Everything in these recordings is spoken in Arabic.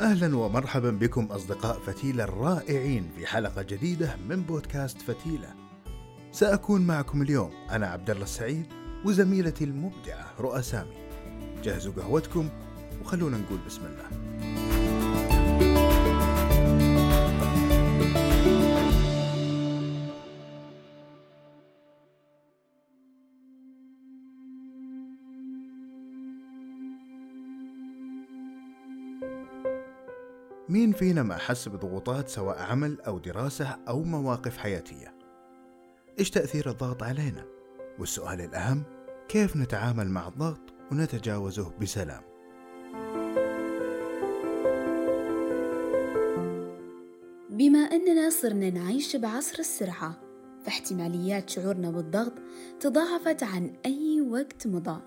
أهلا ومرحبا بكم أصدقاء فتيلة الرائعين في حلقة جديدة من بودكاست فتيلة. سأكون معكم اليوم أنا عبد الله السعيد وزميلتي المبدعة رؤى سامي. جهزوا قهوتكم وخلونا نقول بسم الله. مين فينا ما حس بضغوطات سواء عمل أو دراسة أو مواقف حياتية؟ إيش تأثير الضغط علينا؟ والسؤال الأهم كيف نتعامل مع الضغط ونتجاوزه بسلام؟ بما أننا صرنا نعيش بعصر السرعة فاحتماليات شعورنا بالضغط تضاعفت عن أي وقت مضى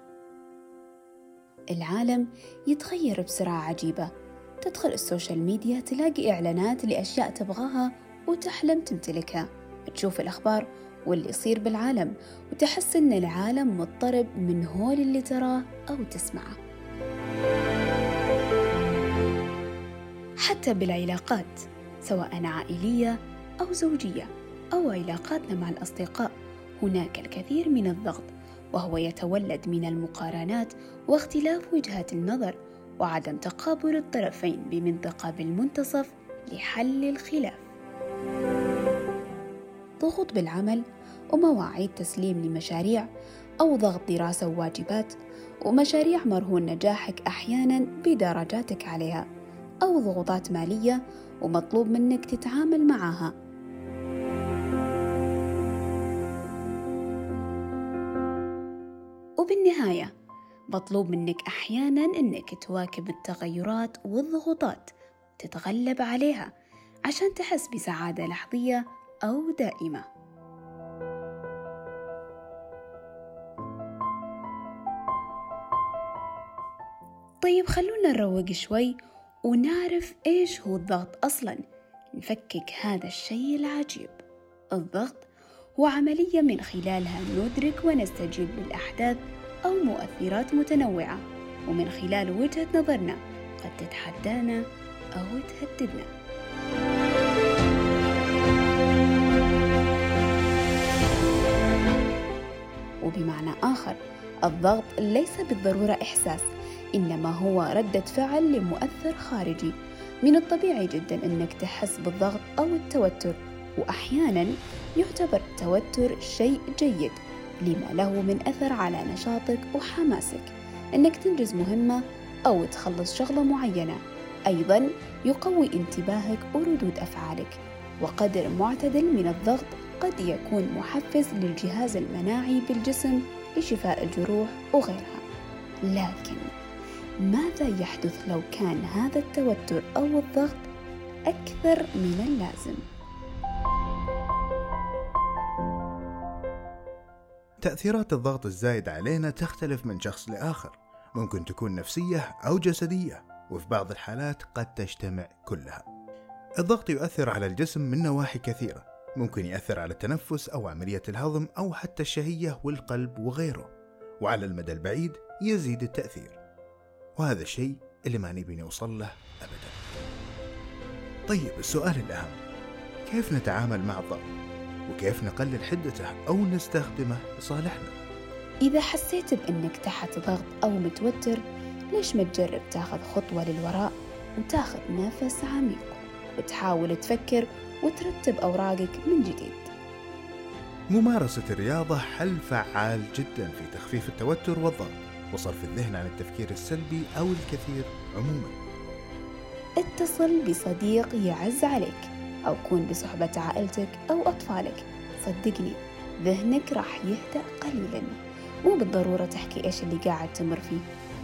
العالم يتغير بسرعة عجيبة تدخل السوشيال ميديا تلاقي إعلانات لأشياء تبغاها وتحلم تمتلكها. تشوف الأخبار واللي يصير بالعالم وتحس إن العالم مضطرب من هول اللي تراه أو تسمعه. حتى بالعلاقات سواء عائلية أو زوجية أو علاقاتنا مع الأصدقاء هناك الكثير من الضغط وهو يتولد من المقارنات واختلاف وجهات النظر وعدم تقابل الطرفين بمنطقة بالمنتصف لحل الخلاف. ضغوط بالعمل ومواعيد تسليم لمشاريع أو ضغط دراسة وواجبات ومشاريع مرهون نجاحك أحيانا بدرجاتك عليها أو ضغوطات مالية ومطلوب منك تتعامل معها وبالنهاية مطلوب منك أحيانا أنك تواكب التغيرات والضغوطات تتغلب عليها عشان تحس بسعادة لحظية أو دائمة. طيب خلونا نروق شوي ونعرف إيش هو الضغط أصلا. نفكك هذا الشيء العجيب. الضغط هو عملية من خلالها ندرك ونستجيب للأحداث أو مؤثرات متنوعة ومن خلال وجهة نظرنا قد تتحدانا أو تهددنا. وبمعنى آخر الضغط ليس بالضرورة إحساس إنما هو ردة فعل لمؤثر خارجي. من الطبيعي جدا أنك تحس بالضغط أو التوتر وأحيانا يعتبر التوتر شيء جيد. لما له من أثر على نشاطك وحماسك. أنك تنجز مهمة أو تخلص شغلة معينة. أيضا يقوي انتباهك وردود أفعالك. وقدر معتدل من الضغط قد يكون محفز للجهاز المناعي بالجسم لشفاء الجروح وغيرها. لكن ماذا يحدث لو كان هذا التوتر أو الضغط أكثر من اللازم؟ تأثيرات الضغط الزايد علينا تختلف من شخص لآخر. ممكن تكون نفسية أو جسدية وفي بعض الحالات قد تجتمع كلها. الضغط يؤثر على الجسم من نواحي كثيرة. ممكن يأثر على التنفس أو عملية الهضم أو حتى الشهية والقلب وغيره. وعلى المدى البعيد يزيد التأثير. وهذا الشيء اللي ما نبي نوصل له أبدا. طيب السؤال الأهم. كيف نتعامل مع الضغط؟ وكيف نقلل حدته أو نستخدمه لصالحنا. إذا حسيت بأنك تحت ضغط أو متوتر ليش ما تجرب تاخذ خطوة للوراء وتاخذ نفس عميق؟ وتحاول تفكر وترتب أوراقك من جديد. ممارسة الرياضة حل فعال جدا في تخفيف التوتر والضغط وصرف الذهن عن التفكير السلبي أو الكثير عموما. اتصل بصديق يعز عليك. أو كون بصحبة عائلتك أو أطفالك. صدقني ذهنك راح يهدأ قليلا. مو بالضرورة تحكي إيش اللي قاعد تمر فيه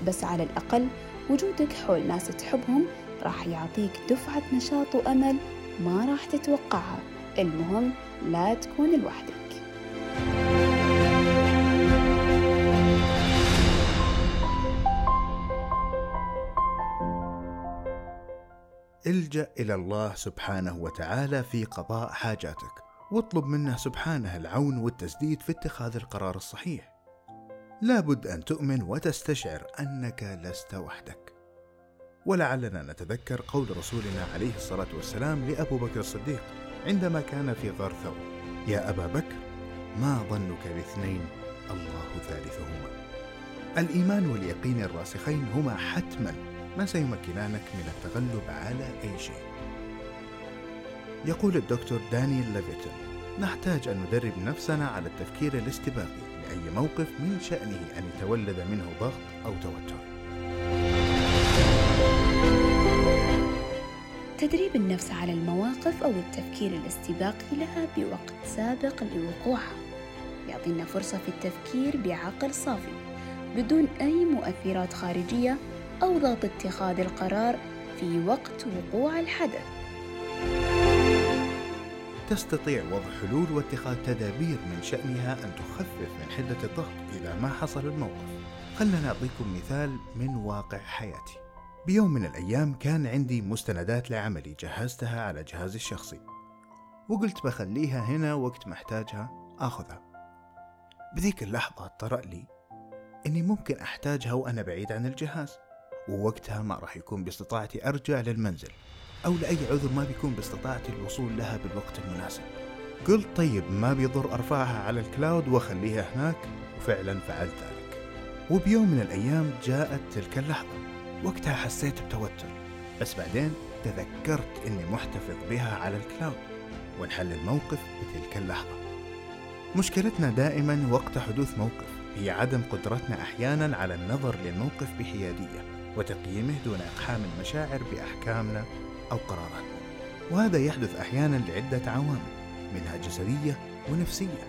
بس على الأقل وجودك حول ناس تحبهم راح يعطيك دفعة نشاط وأمل ما راح تتوقعها. المهم لا تكون لوحدك. الجأ إلى الله سبحانه وتعالى في قضاء حاجاتك واطلب منه سبحانه العون والتسديد في اتخاذ القرار الصحيح. لابد أن تؤمن وتستشعر أنك لست وحدك. ولعلنا نتذكر قول رسولنا عليه الصلاة والسلام لأبو بكر الصديق عندما كان في غار ثور يا أبا بكر ما ظنك باثنين؟ الله ثالثهما. الإيمان واليقين الراسخين هما حتما ما سيمكنانك من التغلب على أي شيء. يقول الدكتور دانيال ليفيتون نحتاج أن ندرب نفسنا على التفكير الاستباقي لأي موقف من شأنه أن يتولد منه ضغط أو توتر. تدريب النفس على المواقف أو التفكير الاستباقي لها بوقت سابق لوقوعها. يعطينا فرصة في التفكير بعقل صافي بدون أي مؤثرات خارجية أو ضغط اتخاذ القرار في وقت وقوع الحدث. تستطيع وضع حلول واتخاذ تدابير من شأنها أن تخفف من حدة الضغط إذا ما حصل الموقف. خلنا أعطيكم مثال من واقع حياتي. بيوم من الأيام كان عندي مستندات لعملي جهزتها على جهازي الشخصي. وقلت بخليها هنا وقت محتاجها آخذها. بذيك اللحظة طرأ لي إني ممكن أحتاجها وأنا بعيد عن الجهاز. ووقتها ما راح يكون باستطاعتي أرجع للمنزل أو لأي عذر ما بيكون باستطاعتي الوصول لها بالوقت المناسب. قلت طيب ما بيضر أرفعها على الكلاود وأخليها هناك؟ وفعلا فعلت ذلك. وبيوم من الأيام جاءت تلك اللحظة. وقتها حسيت بتوتر. بس بعدين تذكرت أني محتفظ بها على الكلاود. وانحل الموقف بتلك اللحظة. مشكلتنا دائما وقت حدوث موقف. هي عدم قدرتنا أحيانا على النظر للموقف بحيادية. وتقييمه دون إقحام المشاعر بأحكامنا أو قراراتنا. وهذا يحدث أحيانا لعدة عوامل منها جسدية ونفسية.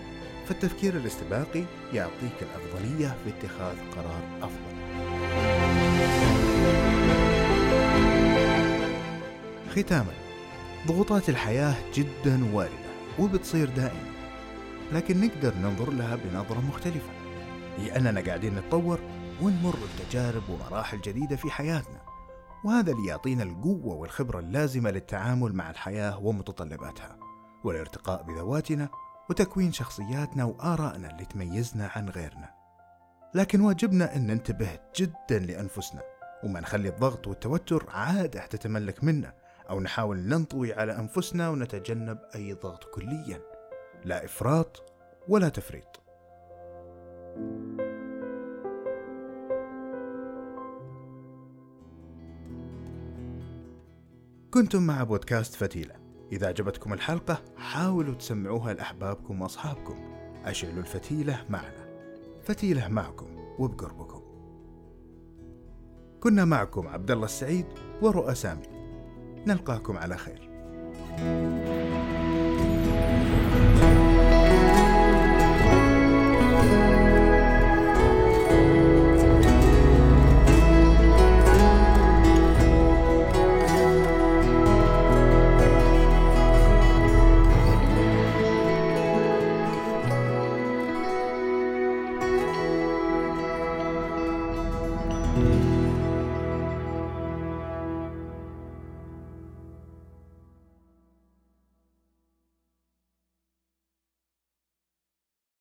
فالتفكير الاستباقي يعطيك الأفضلية في اتخاذ قرار أفضل. ختاما ضغوطات الحياة جدا واردة وبتصير دائما لكن نقدر ننظر لها بنظرة مختلفة. هي أننا قاعدين نتطور ونمر بتجارب ومراحل جديدة في حياتنا. وهذا اللي يعطينا القوة والخبرة اللازمة للتعامل مع الحياة ومتطلباتها والارتقاء بذواتنا وتكوين شخصياتنا وآرائنا اللي تميزنا عن غيرنا. لكن واجبنا أن ننتبه جدا لأنفسنا وما نخلي الضغط والتوتر عادة تتملك منا أو نحاول ننطوي على أنفسنا ونتجنب أي ضغط كليا. لا إفراط ولا تفريط. كنتم مع بودكاست فتيلة. إذا عجبتكم الحلقة حاولوا تسمعوها لأحبابكم وأصحابكم. أشعلوا الفتيلة معنا. فتيلة معكم وبقربكم. كنا معكم عبد الله السعيد ورؤى سامي. نلقاكم على خير. thank you